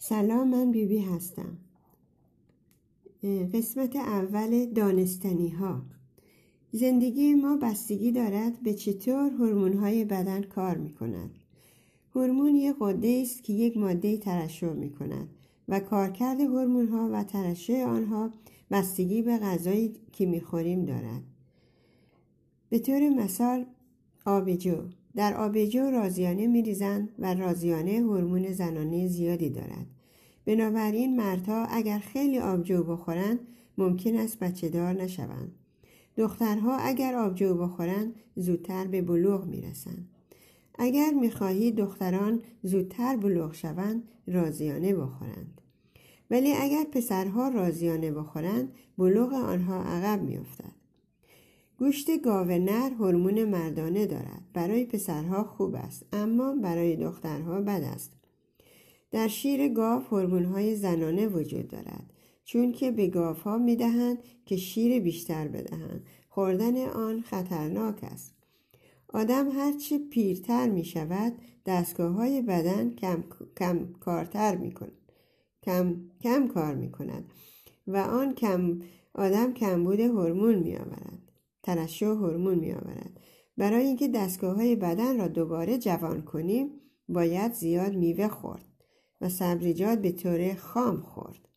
سلام من بیبی بی هستم قسمت اول دانستنی ها زندگی ما بستگی دارد به چطور هورمون های بدن کار می کند هورمون یک قده است که یک ماده ترشح می کند و کارکرد هورمون ها و ترشح آنها بستگی به غذایی که می خوریم دارد. به طور مثال آبجو. در آبجو رازیانه میریزند و رازیانه هورمون زنانه زیادی دارد. بنابراین مردها اگر خیلی آبجو بخورند ممکن است بچه دار نشوند. دخترها اگر آبجو بخورند زودتر به بلوغ می‌رسند. اگر می‌خواهید دختران زودتر بلوغ شوند رازیانه بخورند. ولی اگر پسرها رازیانه بخورند بلوغ آنها عقب میافتد. گوشت گاو نر هورمون مردانه دارد. برای پسرها خوب است اما برای دخترها بد است. در شیر گاو های زنانه وجود دارد چون که به گاوها می‌دهند که شیر بیشتر بدهند. خوردن آن خطرناک است. آدم هرچه پیرتر می شود دستگاه های بدن کم, کم کارتر می کند. کم, کم کار می کند و آن کم آدم کمبود هورمون می آورد ترشح هورمون می آورد برای اینکه دستگاه های بدن را دوباره جوان کنیم باید زیاد میوه خورد. و سبزیجات به طور خام خورد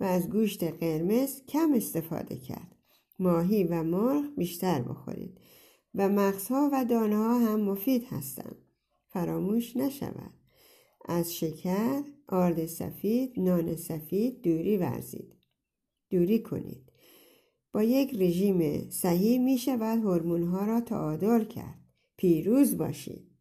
و از گوشت قرمز کم استفاده کرد. ماهی و مرغ بیشتر بخورید و مغزها و دانه ها هم مفید هستند. فراموش نشود. از شکر آرد سفید نان سفید دوری ورزید. دوری کنید. با یک رژیم صحیح می شود هورمون ها را تعادل کرد. پیروز باشید.